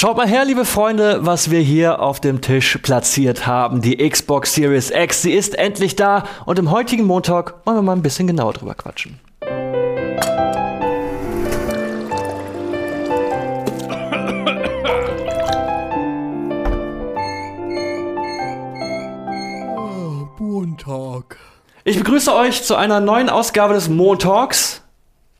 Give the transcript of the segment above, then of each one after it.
Schaut mal her, liebe Freunde, was wir hier auf dem Tisch platziert haben. Die Xbox Series X, sie ist endlich da und im heutigen Montag wollen wir mal ein bisschen genauer drüber quatschen. Montag. Ich begrüße euch zu einer neuen Ausgabe des Montalks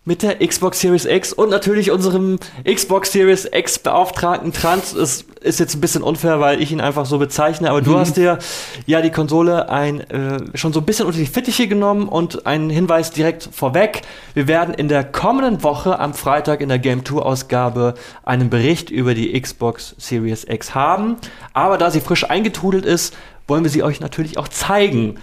mit der Xbox Series X und natürlich unserem Xbox Series X Beauftragten Trans. Es ist jetzt ein bisschen unfair, weil ich ihn einfach so bezeichne, aber du Mhm. hast dir ja die Konsole ein, äh, schon so ein bisschen unter die Fittiche genommen und einen Hinweis direkt vorweg. Wir werden in der kommenden Woche am Freitag in der Game 2 Ausgabe einen Bericht über die Xbox Series X haben. Aber da sie frisch eingetrudelt ist, wollen wir sie euch natürlich auch zeigen.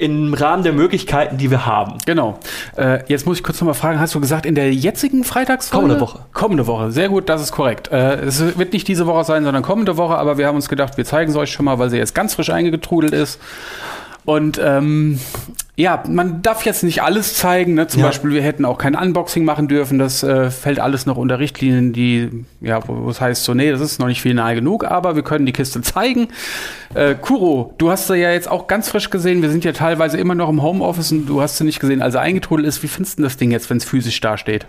Im Rahmen der Möglichkeiten, die wir haben. Genau. Äh, jetzt muss ich kurz nochmal fragen, hast du gesagt, in der jetzigen Freitagsfolge? Kommende Woche. Kommende Woche, sehr gut, das ist korrekt. Äh, es wird nicht diese Woche sein, sondern kommende Woche, aber wir haben uns gedacht, wir zeigen es euch schon mal, weil sie jetzt ganz frisch eingetrudelt ist. Und ähm, ja, man darf jetzt nicht alles zeigen. Ne? Zum Ja. Beispiel, wir hätten auch kein Unboxing machen dürfen. Das äh, fällt alles noch unter Richtlinien, die, ja, wo es heißt so, nee, das ist noch nicht final genug, aber wir können die Kiste zeigen. Äh, Kuro, du hast sie ja jetzt auch ganz frisch gesehen. Wir sind ja teilweise immer noch im Homeoffice und du hast sie nicht gesehen, als sie eingetrudelt ist. Wie findest du das Ding jetzt, wenn es physisch dasteht?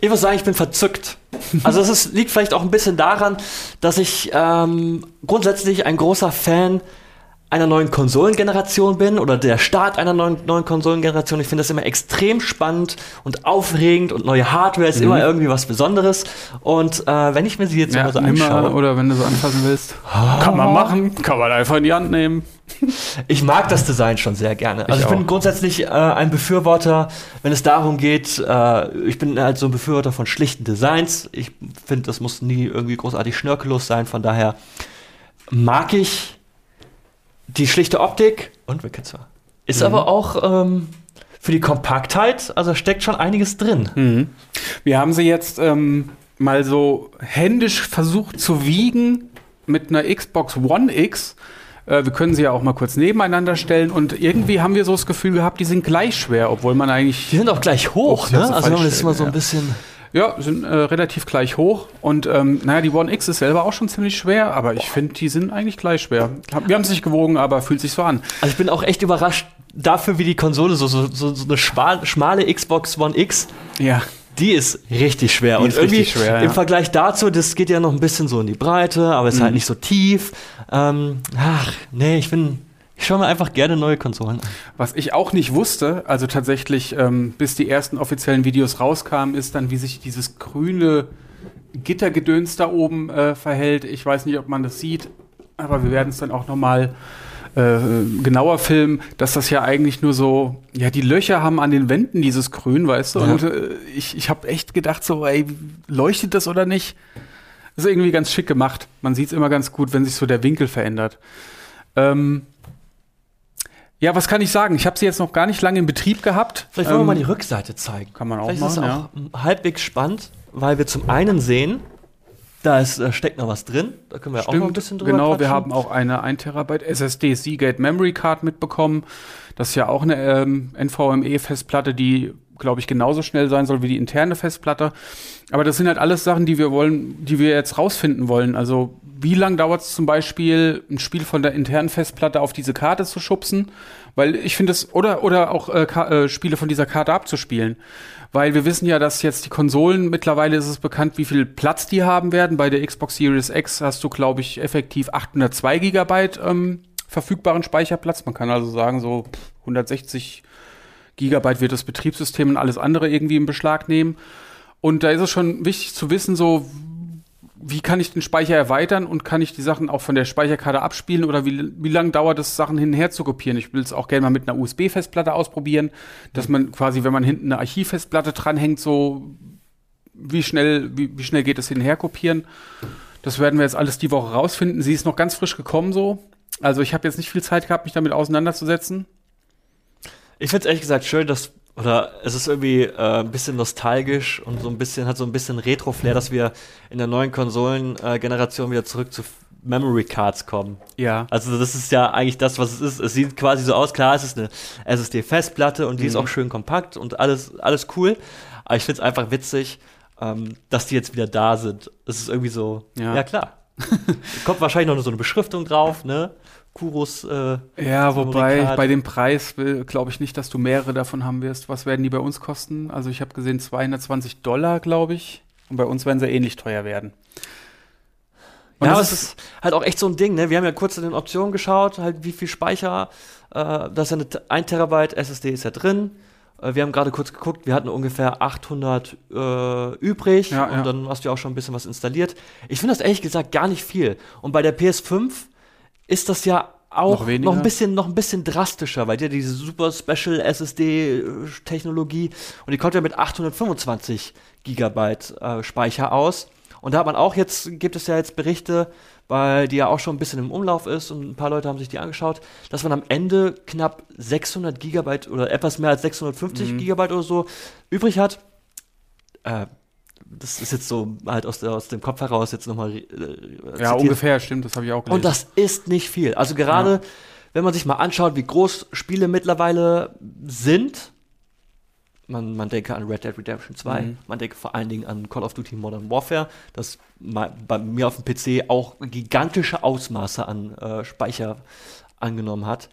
Ich muss sagen, ich bin verzückt. Also es liegt vielleicht auch ein bisschen daran, dass ich ähm, grundsätzlich ein großer Fan einer neuen Konsolengeneration bin oder der Start einer neuen, neuen Konsolengeneration. Ich finde das immer extrem spannend und aufregend und neue Hardware ist immer irgendwie was Besonderes. Und äh, wenn ich mir sie jetzt mal so nimm mal, anschaue, oder wenn du so anfassen willst. Kann man machen, kann man einfach in die Hand nehmen. Ich mag das Design schon sehr gerne. Also ich, Ich bin grundsätzlich äh, ein Befürworter, wenn es darum geht, äh, ich bin halt so ein Befürworter von schlichten Designs. Ich finde, das muss nie irgendwie großartig schnörkellos sein. Von daher mag ich die schlichte Optik und Wicked zwar. Ist aber auch ähm, für die Kompaktheit, also steckt schon einiges drin. Mhm. Wir haben sie jetzt ähm, mal so händisch versucht zu wiegen mit einer Xbox One X. Äh, wir können sie ja auch mal kurz nebeneinander stellen und irgendwie haben wir so das Gefühl gehabt, die sind gleich schwer, obwohl man eigentlich Die sind auch gleich hoch, ne? so Also wenn man das mal so ein bisschen. ja sind äh, relativ gleich hoch und ähm, naja, die One X ist selber auch schon ziemlich schwer, aber ich finde, die sind eigentlich gleich schwer. Wir haben es nicht gewogen, aber fühlt sich so an. Also ich bin auch echt überrascht dafür, wie die Konsole so, so, so, eine schmal, schmale Xbox One X Ja. Die ist richtig schwer. Die und ist irgendwie richtig schwer, im ja. Vergleich dazu, das geht ja noch ein bisschen so in die Breite, aber Mhm. ist halt nicht so tief. Ähm, ach, nee, ich bin. Ich schaue mir einfach gerne neue Konsolen an. Was ich auch nicht wusste, also tatsächlich, ähm, bis die ersten offiziellen Videos rauskamen, ist dann, wie sich dieses grüne Gittergedöns da oben äh, verhält. Ich weiß nicht, ob man das sieht, aber wir werden es dann auch noch mal äh, genauer filmen, dass das ja eigentlich nur so, ja, die Löcher haben an den Wänden dieses Grün, weißt du? Ja. Und äh, ich, ich habe echt gedacht, so, ey, leuchtet das oder nicht? Ist irgendwie ganz schick gemacht. Man sieht es immer ganz gut, wenn sich so der Winkel verändert. Ähm, ja, was kann ich sagen? Ich habe sie jetzt noch gar nicht lange in Betrieb gehabt. Vielleicht wollen wir Ähm, mal die Rückseite zeigen. kann man auch Vielleicht machen, ist es auch halbwegs spannend, weil wir zum einen sehen, da, ist, da steckt noch was drin. Da können wir auch noch ein bisschen drüber Genau, wir quatschen. haben auch eine 1 Terabyte SSD Seagate Memory Card mitbekommen. Das ist ja auch eine ähm, NVMe-Festplatte, die, glaube ich, genauso schnell sein soll wie die interne Festplatte. Aber das sind halt alles Sachen, die wir wollen, die wir jetzt rausfinden wollen. Also wie lang dauert es zum Beispiel, ein Spiel von der internen Festplatte auf diese Karte zu schubsen? Weil ich finde es, oder, oder auch äh, äh, Spiele von dieser Karte abzuspielen. Weil wir wissen ja, dass jetzt die Konsolen, mittlerweile ist es bekannt, wie viel Platz die haben werden. Bei der Xbox Series X hast du, glaube ich, effektiv 802 Gigabyte ähm, verfügbaren Speicherplatz. Man kann also sagen, so pff, 160 Gigabyte wird das Betriebssystem und alles andere irgendwie in Beschlag nehmen. Und da ist es schon wichtig zu wissen, so wie kann ich den Speicher erweitern und kann ich die Sachen auch von der Speicherkarte abspielen oder wie, wie lange dauert es, Sachen hin und her zu kopieren? Ich will es auch gerne mal mit einer USB-Festplatte ausprobieren, dass man quasi, wenn man hinten eine Archivfestplatte dranhängt, so wie schnell, wie, wie schnell geht es hin und her kopieren. Das werden wir jetzt alles die Woche rausfinden. Sie ist noch ganz frisch gekommen so. Also ich habe jetzt nicht viel Zeit gehabt, mich damit auseinanderzusetzen. Ich finde es ehrlich gesagt schön, dass, oder es ist irgendwie äh, ein bisschen nostalgisch und so ein bisschen, hat so ein bisschen Retro-Flair, dass wir in der neuen Konsolengeneration wieder zurück zu Memory Cards kommen. Ja. Also das ist ja eigentlich das, was es ist. Es sieht quasi so aus, klar, es ist eine SSD-Festplatte und die ist Mhm. auch schön kompakt und alles, alles cool. Aber ich finde es einfach witzig, ähm, dass die jetzt wieder da sind. Das ist irgendwie so, Ja. ja, klar. Kommt wahrscheinlich noch so eine Beschriftung drauf, ne? Kuros. Äh, Ja, wobei bei dem Preis glaube ich nicht, dass du mehrere davon haben wirst. Was werden die bei uns kosten? Also ich habe gesehen 220 Dollar, glaube ich. Und bei uns werden sie ähnlich teuer werden. Und ja, aber das es ist halt auch echt so ein Ding, ne? Wir haben ja kurz in den Optionen geschaut, halt wie viel Speicher, äh, das ist ja eine T- 1 Terabyte SSD ist ja drin. Äh, wir haben gerade kurz geguckt, wir hatten ungefähr 800 äh, übrig Ja, und ja. dann hast du ja auch schon ein bisschen was installiert. Ich finde das ehrlich gesagt gar nicht viel. Und bei der PS5 ist das ja auch Noch noch, ein bisschen noch ein bisschen drastischer, weil die hat diese super Special SSD Technologie und die kommt ja mit 825 Gigabyte äh, Speicher aus. Und da hat man auch jetzt, gibt es ja jetzt Berichte, weil die ja auch schon ein bisschen im Umlauf ist und ein paar Leute haben sich die angeschaut, dass man am Ende knapp 600 Gigabyte oder etwas mehr als 650 Mhm. Gigabyte oder so übrig hat. Äh, das ist jetzt so halt aus, der, aus dem Kopf heraus jetzt nochmal äh, Ja, ungefähr, stimmt, das habe ich auch gelesen. Und das ist nicht viel. Also gerade, wenn man sich mal anschaut, wie groß Spiele mittlerweile sind, man, man denke an Red Dead Redemption 2, Mhm. man denke vor allen Dingen an Call of Duty Modern Warfare, das bei mir auf dem PC auch gigantische Ausmaße an äh, Speicher angenommen hat.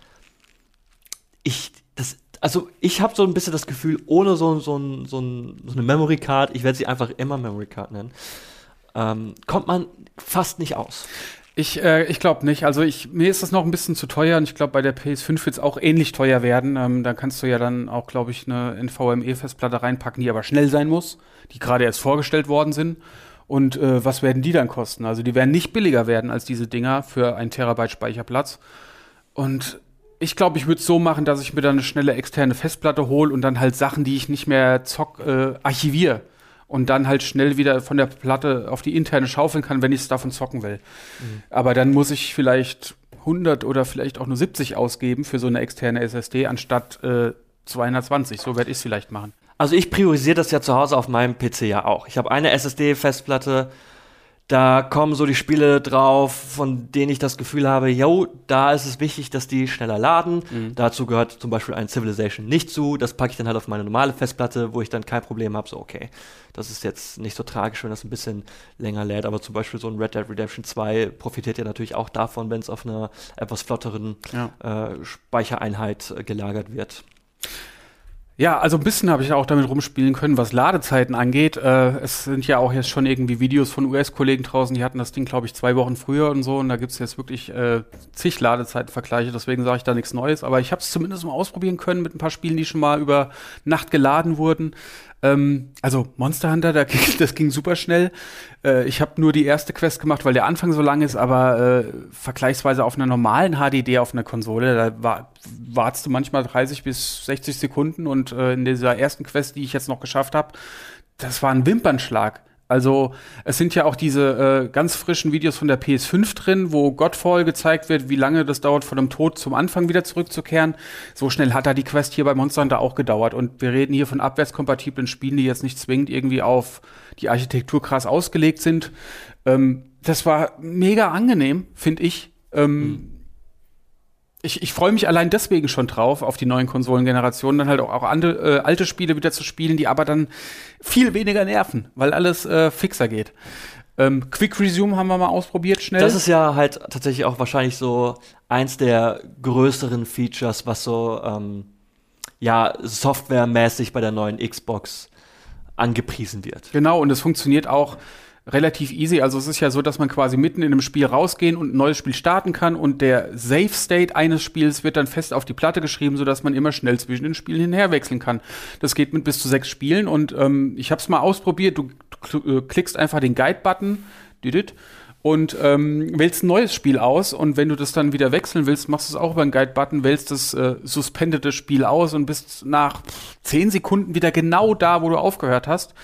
Ich, das, also ich habe so ein bisschen das Gefühl, ohne so, so, so, so eine Memory Card, ich werde sie einfach immer Memory Card nennen, ähm, kommt man fast nicht aus. Ich, äh, ich glaube nicht. Also ich, mir ist das noch ein bisschen zu teuer und ich glaube, bei der PS5 wird es auch ähnlich teuer werden. Ähm, da kannst du ja dann auch, glaube ich, eine NVMe-Festplatte reinpacken, die aber schnell sein muss, die gerade erst vorgestellt worden sind. Und äh, was werden die dann kosten? Also die werden nicht billiger werden als diese Dinger für ein Terabyte Speicherplatz. Und ich glaube, ich würde es so machen, dass ich mir dann eine schnelle externe Festplatte hole und dann halt Sachen, die ich nicht mehr zock, äh, archiviere. Und dann halt schnell wieder von der Platte auf die interne schaufeln kann, wenn ich es davon zocken will. Aber dann muss ich vielleicht 100 oder vielleicht auch nur 70 ausgeben für so eine externe SSD anstatt äh, 220. So werde ich es vielleicht machen. Also ich priorisiere das ja zu Hause auf meinem PC ja auch. Ich habe eine SSD-Festplatte, da kommen so die Spiele drauf, von denen ich das Gefühl habe, yo, da ist es wichtig, dass die schneller laden. Dazu gehört zum Beispiel ein Civilization nicht zu. Das packe ich dann halt auf meine normale Festplatte, wo ich dann kein Problem habe. So, okay, das ist jetzt nicht so tragisch, wenn das ein bisschen länger lädt. Aber zum Beispiel so ein Red Dead Redemption 2 profitiert ja natürlich auch davon, wenn es auf einer etwas flotteren Ja. äh, Speichereinheit äh, gelagert wird. Ja, also ein bisschen habe ich auch damit rumspielen können, was Ladezeiten angeht. Äh, es sind ja auch jetzt schon irgendwie Videos von US-Kollegen draußen, die hatten das Ding, glaube ich, zwei Wochen früher und so. Und da gibt's jetzt wirklich äh, zig Ladezeitenvergleiche, deswegen sage ich da nichts Neues. Aber ich habe es zumindest mal ausprobieren können mit ein paar Spielen, die schon mal über Nacht geladen wurden. Ähm, also Monster Hunter, da das ging super schnell. Äh, ich habe nur die erste Quest gemacht, weil der Anfang so lang ist, aber äh, vergleichsweise auf einer normalen HDD auf einer Konsole, da war, wartest du manchmal 30 bis 60 Sekunden und äh, in dieser ersten Quest, die ich jetzt noch geschafft habe, das war ein Wimpernschlag. Also es sind ja auch diese äh, ganz frischen Videos von der PS5 drin, wo Godfall gezeigt wird, wie lange das dauert, von dem Tod zum Anfang wieder zurückzukehren. So schnell hat da die Quest hier bei Monster Hunter auch gedauert. Und wir reden hier von abwärtskompatiblen Spielen, die jetzt nicht zwingend irgendwie auf die Architektur krass ausgelegt sind. Ähm, das war mega angenehm, finde ich. Ähm, ich, ich freue mich allein deswegen schon drauf, auf die neuen Konsolengenerationen, dann halt auch, auch andere, äh, alte Spiele wieder zu spielen, die aber dann viel weniger nerven, weil alles äh, fixer geht. Ähm, Quick Resume haben wir mal ausprobiert, schnell. Das ist ja halt tatsächlich auch wahrscheinlich so eins der größeren Features, was so ähm, ja softwaremäßig bei der neuen Xbox angepriesen wird. Genau, und es funktioniert auch relativ easy. Also es ist ja so, dass man quasi mitten in einem Spiel rausgehen und ein neues Spiel starten kann und der Save State eines Spiels wird dann fest auf die Platte geschrieben, sodass man immer schnell zwischen den Spielen hinher wechseln kann. Das geht mit bis zu sechs Spielen und ähm, ich habe es mal ausprobiert. Du äh, klickst einfach den Guide-Button, und ähm, wählst ein neues Spiel aus und wenn du das dann wieder wechseln willst, machst du es auch über den Guide-Button, wählst das äh, suspendete Spiel aus und bist nach zehn Sekunden wieder genau da, wo du aufgehört hast.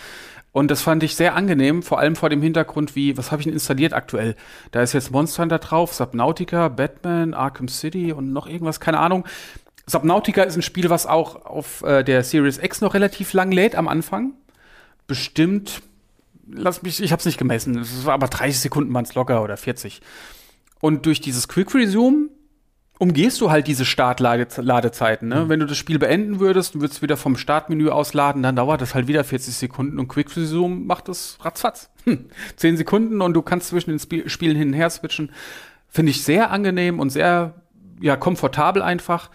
Und das fand ich sehr angenehm, vor allem vor dem Hintergrund, wie, was habe ich denn installiert aktuell? Da ist jetzt Monster Hunter drauf, Subnautica, Batman, Arkham City und noch irgendwas, keine Ahnung. Subnautica ist ein Spiel, was auch auf äh, der Series X noch relativ lang lädt am Anfang. Bestimmt, lass mich, ich habe es nicht gemessen, es war aber 30 Sekunden waren es locker oder 40. Und durch dieses Quick Resume umgehst du halt diese Startladezeiten. Ne? Mhm. Wenn du das Spiel beenden würdest und würdest wieder vom Startmenü ausladen, dann dauert das halt wieder 40 Sekunden und Quick Resume macht das ratzfatz. Hm. 10 Sekunden und du kannst zwischen den Sp Spielen hin und her switchen. Finde ich sehr angenehm und sehr ja, komfortabel einfach.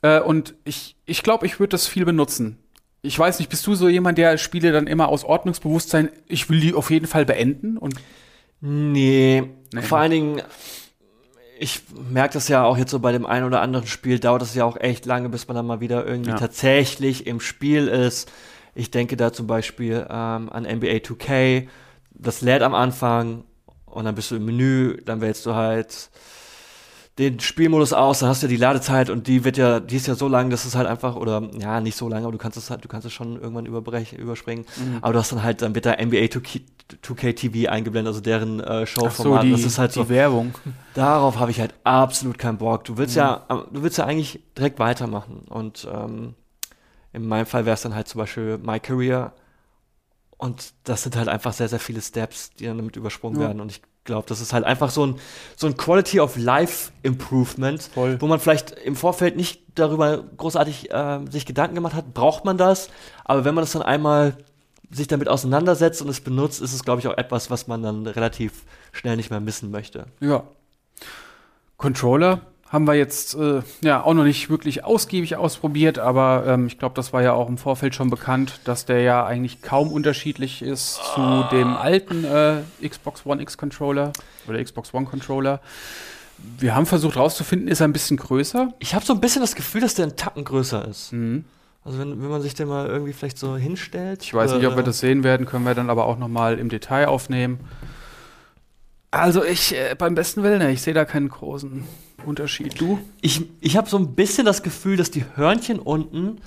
Äh, und ich, ich glaube, ich würde das viel benutzen. Ich weiß nicht, bist du so jemand, der Spiele dann immer aus Ordnungsbewusstsein, ich will die auf jeden Fall beenden? Und nee, nee. vor allen Dingen ich merke das ja auch jetzt so bei dem einen oder anderen Spiel, dauert es ja auch echt lange, bis man dann mal wieder irgendwie ja. tatsächlich im Spiel ist. Ich denke da zum Beispiel ähm, an NBA 2K. Das lädt am Anfang und dann bist du im Menü, dann wählst du halt den Spielmodus aus, dann hast du ja die Ladezeit und die wird ja, die ist ja so lang, dass es halt einfach, oder ja, nicht so lange, aber du kannst es halt, du kannst es schon irgendwann überbrechen, überspringen. Mhm. Aber du hast dann halt, dann wird da NBA 2K, 2K TV eingeblendet, also deren äh, Showformat. So, das ist halt so. Werbung. Darauf habe ich halt absolut keinen Bock. Du willst mhm. ja, du willst ja eigentlich direkt weitermachen. Und ähm, in meinem Fall wäre es dann halt zum Beispiel My Career. Und das sind halt einfach sehr, sehr viele Steps, die dann damit übersprungen ja. werden. Und ich glaube, das ist halt einfach so ein, so ein Quality of Life Improvement, Voll. wo man vielleicht im Vorfeld nicht darüber großartig äh, sich Gedanken gemacht hat, braucht man das. Aber wenn man das dann einmal sich damit auseinandersetzt und es benutzt, ist es, glaube ich, auch etwas, was man dann relativ schnell nicht mehr missen möchte. Ja. Controller haben wir jetzt äh, ja auch noch nicht wirklich ausgiebig ausprobiert, aber ähm, ich glaube, das war ja auch im Vorfeld schon bekannt, dass der ja eigentlich kaum unterschiedlich ist zu dem alten äh, Xbox One X Controller oder Xbox One Controller. Wir haben versucht herauszufinden, ist er ein bisschen größer? Ich habe so ein bisschen das Gefühl, dass der ein Tacken größer ist. Mhm. Also wenn, wenn man sich den mal irgendwie vielleicht so hinstellt. Ich weiß nicht, ob wir das sehen werden, können wir dann aber auch noch mal im Detail aufnehmen. Also ich, äh, beim besten Willen, ich sehe da keinen großen Unterschied. Du? Ich, ich habe so ein bisschen das Gefühl, dass die Hörnchen unten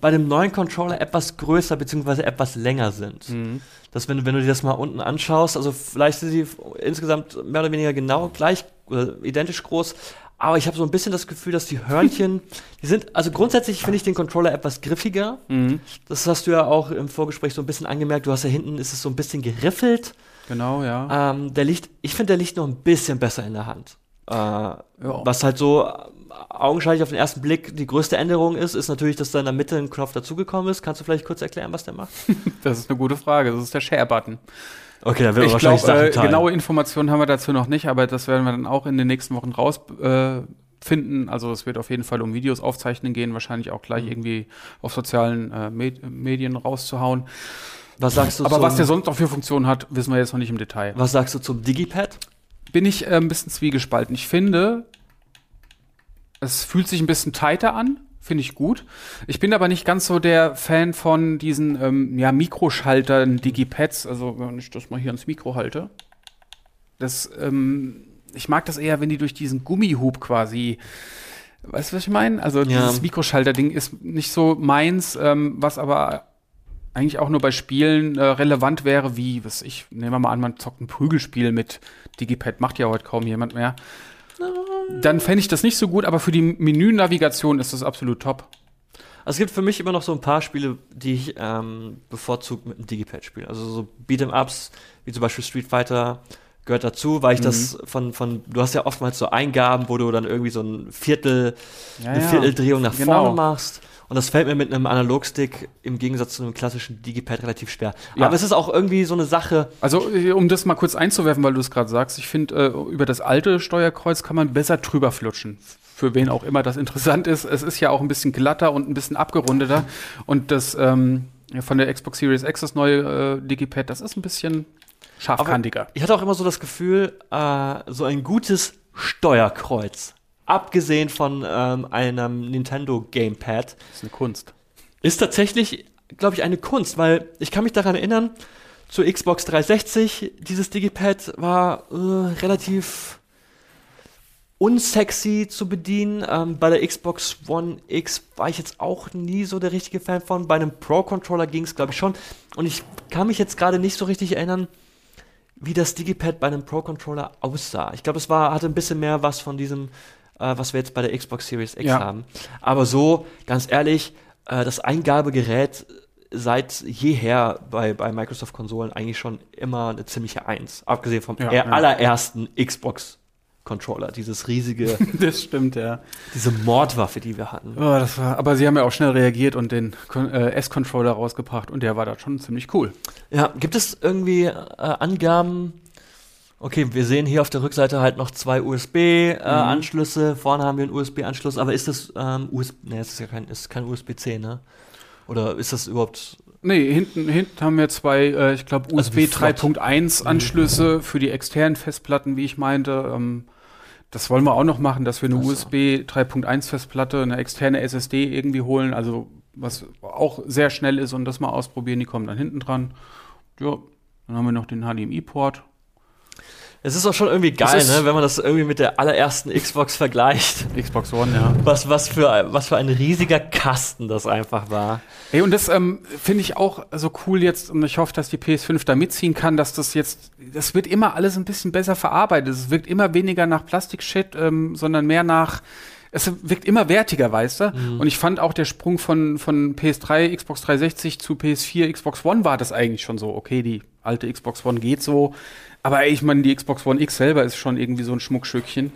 bei dem neuen Controller etwas größer bzw. etwas länger sind. Mhm. Dass wenn, wenn du dir das mal unten anschaust, also vielleicht sind sie insgesamt mehr oder weniger genau gleich, äh, identisch groß, aber ich habe so ein bisschen das Gefühl, dass die Hörnchen, die sind, also grundsätzlich finde ich den Controller etwas griffiger. Mhm. Das hast du ja auch im Vorgespräch so ein bisschen angemerkt. Du hast ja hinten, ist es so ein bisschen geriffelt. Genau, ja. Ähm, der liegt, ich finde, der liegt noch ein bisschen besser in der Hand. Äh, ja. Was halt so augenscheinlich auf den ersten Blick die größte Änderung ist, ist natürlich, dass da in der Mitte ein Knopf dazugekommen ist. Kannst du vielleicht kurz erklären, was der macht? das ist eine gute Frage. Das ist der Share-Button. Okay, da wird wahrscheinlich glaub, Sachen äh, Genaue Informationen haben wir dazu noch nicht, aber das werden wir dann auch in den nächsten Wochen rausfinden. Äh, also es wird auf jeden Fall um Videos aufzeichnen gehen, wahrscheinlich auch gleich mhm. irgendwie auf sozialen äh, Med Medien rauszuhauen. Was sagst du Aber was der sonst noch für Funktionen hat, wissen wir jetzt noch nicht im Detail. Was sagst du zum Digipad? Bin ich äh, ein bisschen zwiegespalten. Ich finde, es fühlt sich ein bisschen tighter an, finde ich gut. Ich bin aber nicht ganz so der Fan von diesen ähm, ja, Mikroschaltern, Digipads, also wenn ich das mal hier ans Mikro halte. Das, ähm, ich mag das eher, wenn die durch diesen Gummihub quasi Weißt du, was ich meine? Also ja. dieses Mikroschalter-Ding ist nicht so meins, ähm, was aber eigentlich auch nur bei Spielen äh, relevant wäre, wie, was ich, nehmen wir mal an, man zockt ein Prügelspiel mit Digipad, macht ja heute kaum jemand mehr. Dann fände ich das nicht so gut, aber für die Menünavigation ist das absolut top. Also es gibt für mich immer noch so ein paar Spiele, die ich ähm, bevorzugt mit einem Digipad spiele. Also so Beat'em-Ups, wie zum Beispiel Street Fighter, gehört dazu, weil ich mhm. das von, von, du hast ja oftmals so Eingaben, wo du dann irgendwie so ein Viertel, ja, eine Vierteldrehung nach genau. vorne machst. Und das fällt mir mit einem Analogstick im Gegensatz zu einem klassischen Digipad relativ schwer. Ja. Aber es ist auch irgendwie so eine Sache. Also, äh, um das mal kurz einzuwerfen, weil du es gerade sagst, ich finde, äh, über das alte Steuerkreuz kann man besser drüber flutschen. Für wen auch immer das interessant ist. Es ist ja auch ein bisschen glatter und ein bisschen abgerundeter. Und das ähm, von der Xbox Series X, das neue äh, Digipad, das ist ein bisschen scharfkantiger. Aber ich hatte auch immer so das Gefühl, äh, so ein gutes Steuerkreuz abgesehen von ähm, einem Nintendo Gamepad. Das ist eine Kunst. Ist tatsächlich, glaube ich, eine Kunst, weil ich kann mich daran erinnern, zur Xbox 360, dieses Digipad war äh, relativ unsexy zu bedienen. Ähm, bei der Xbox One X war ich jetzt auch nie so der richtige Fan von. Bei einem Pro-Controller ging es, glaube ich, schon. Und ich kann mich jetzt gerade nicht so richtig erinnern, wie das Digipad bei einem Pro-Controller aussah. Ich glaube, es war, hatte ein bisschen mehr was von diesem äh, was wir jetzt bei der Xbox Series X ja. haben. Aber so, ganz ehrlich, äh, das Eingabegerät seit jeher bei, bei Microsoft-Konsolen eigentlich schon immer eine ziemliche Eins. Abgesehen vom ja, ja. allerersten Xbox Controller, dieses riesige, Das stimmt, ja. diese Mordwaffe, die wir hatten. Oh, das war, aber sie haben ja auch schnell reagiert und den äh, S-Controller rausgebracht und der war da schon ziemlich cool. Ja, gibt es irgendwie äh, Angaben? Okay, wir sehen hier auf der Rückseite halt noch zwei USB-Anschlüsse. Vorne haben wir einen USB-Anschluss, aber ist das ähm, USB? Nee, es ist ja kein, ist kein USB-C, ne? Oder ist das überhaupt? Nee, hinten, hinten haben wir zwei, äh, ich glaube, Also USB flott. 3.1 Anschlüsse für die externen Festplatten, wie ich meinte. Ähm, das wollen wir auch noch machen, dass wir eine Ach so. USB 3.1 Festplatte, eine externe SSD irgendwie holen, also was auch sehr schnell ist und das mal ausprobieren. Die kommen dann hinten dran. Ja, dann haben wir noch den HDMI-Port. Es ist auch schon irgendwie geil, ne? Wenn man das irgendwie mit der allerersten Xbox vergleicht. Xbox One, ja. Was, was, für, ein- was für ein riesiger Kasten das einfach war. Ey, und das ähm, finde ich auch so cool jetzt und ich hoffe, dass die PS5 da mitziehen kann, dass das jetzt, das wird immer alles ein bisschen besser verarbeitet. Es wirkt immer weniger nach Plastikshit, ähm, sondern mehr nach, es wirkt immer wertiger, weißt du? Und ich fand auch der Sprung von, von PS3, Xbox 360 zu PS4, Xbox One war das eigentlich schon so. Okay, die alte Xbox One geht so, aber ich meine, die Xbox One X selber ist schon irgendwie so ein Schmuckstückchen.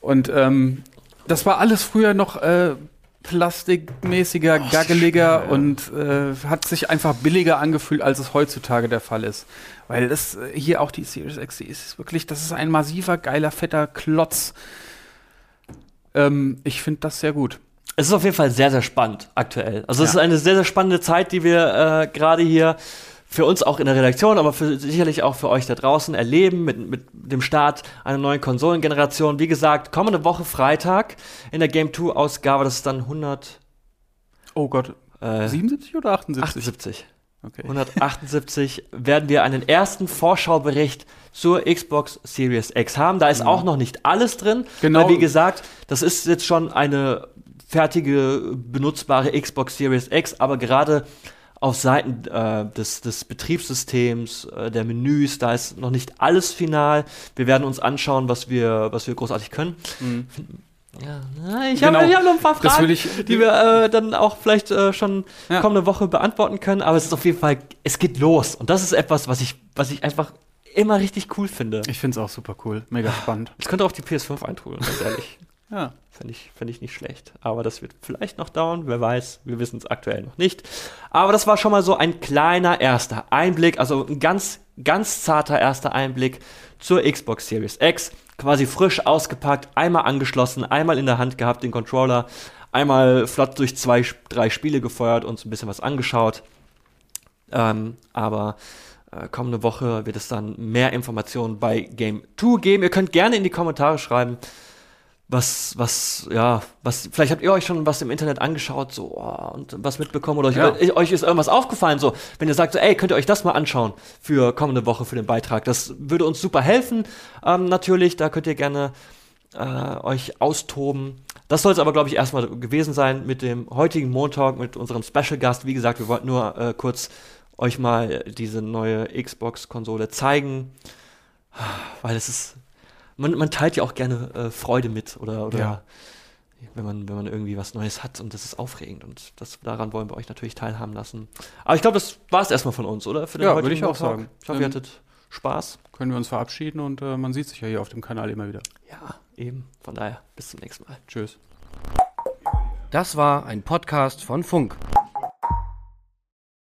Und ähm, das war alles früher noch äh, plastikmäßiger, gaggeliger ja. und äh, hat sich einfach billiger angefühlt, als es heutzutage der Fall ist. Weil das äh, hier auch die Series X, die ist wirklich, das ist ein massiver, geiler, fetter Klotz. Ähm, ich finde das sehr gut. Es ist auf jeden Fall sehr, sehr spannend aktuell. Also es Ja. ist eine sehr, sehr spannende Zeit, die wir äh, gerade hier für uns auch in der Redaktion, aber für, sicherlich auch für euch da draußen erleben mit, mit dem Start einer neuen Konsolengeneration. Wie gesagt, kommende Woche Freitag in der Game 2 Ausgabe, das ist dann 100, Oh Gott, äh, 77 oder 78? 78. Okay. 178 werden wir einen ersten Vorschaubericht zur Xbox Series X haben. Da ist auch noch nicht alles drin. Genau. Weil, wie gesagt, das ist jetzt schon eine fertige, benutzbare Xbox Series X, aber gerade auf Seiten äh, des, des Betriebssystems, äh, der Menüs, da ist noch nicht alles final. Wir werden uns anschauen, was wir, was wir großartig können. Mhm. Ja, ich Genau. habe hab noch ein paar Das Fragen, will ich- die wir äh, dann auch vielleicht äh, schon Ja. kommende Woche beantworten können. Aber es ist auf jeden Fall, es geht los. Und das ist etwas, was ich, was ich einfach immer richtig cool finde. Ich finde es auch super cool, mega spannend. Es könnte auch die PS5 eintrudeln, ganz ehrlich. Ja. Fände ich, fänd ich nicht schlecht. Aber das wird vielleicht noch dauern, wer weiß. Wir wissen es aktuell noch nicht. Aber das war schon mal so ein kleiner erster Einblick, also ein ganz, ganz zarter erster Einblick zur Xbox Series X. Quasi frisch ausgepackt, einmal angeschlossen, einmal in der Hand gehabt, den Controller, einmal flott durch zwei, drei Spiele gefeuert und so ein bisschen was angeschaut. Ähm, aber äh, kommende Woche wird es dann mehr Informationen bei Game 2 geben. Ihr könnt gerne in die Kommentare schreiben, was, was, ja, was, vielleicht habt ihr euch schon was im Internet angeschaut, so, oh, und was mitbekommen oder euch, Ja. euch ist irgendwas aufgefallen, so, wenn ihr sagt, so, ey, könnt ihr euch das mal anschauen für kommende Woche für den Beitrag. Das würde uns super helfen, ähm, natürlich, da könnt ihr gerne äh, euch austoben. Das soll es aber, glaube ich, erstmal gewesen sein mit dem heutigen Montag, mit unserem Special Gast. Wie gesagt, wir wollten nur äh, kurz euch mal diese neue Xbox-Konsole zeigen, weil es ist, man, man teilt ja auch gerne äh, Freude mit oder, oder Ja. wenn, man, wenn man irgendwie was Neues hat und das ist aufregend und das, daran wollen wir euch natürlich teilhaben lassen. Aber ich glaube, das war es erstmal von uns, oder? Für Ja, heutigen würde ich auch Montag. sagen. Ich hoffe, ihr Ähm, hattet Spaß. Können wir uns verabschieden und äh, man sieht sich ja hier auf dem Kanal immer wieder. Ja, eben. Von daher, bis zum nächsten Mal. Tschüss. Das war ein Podcast von Funk.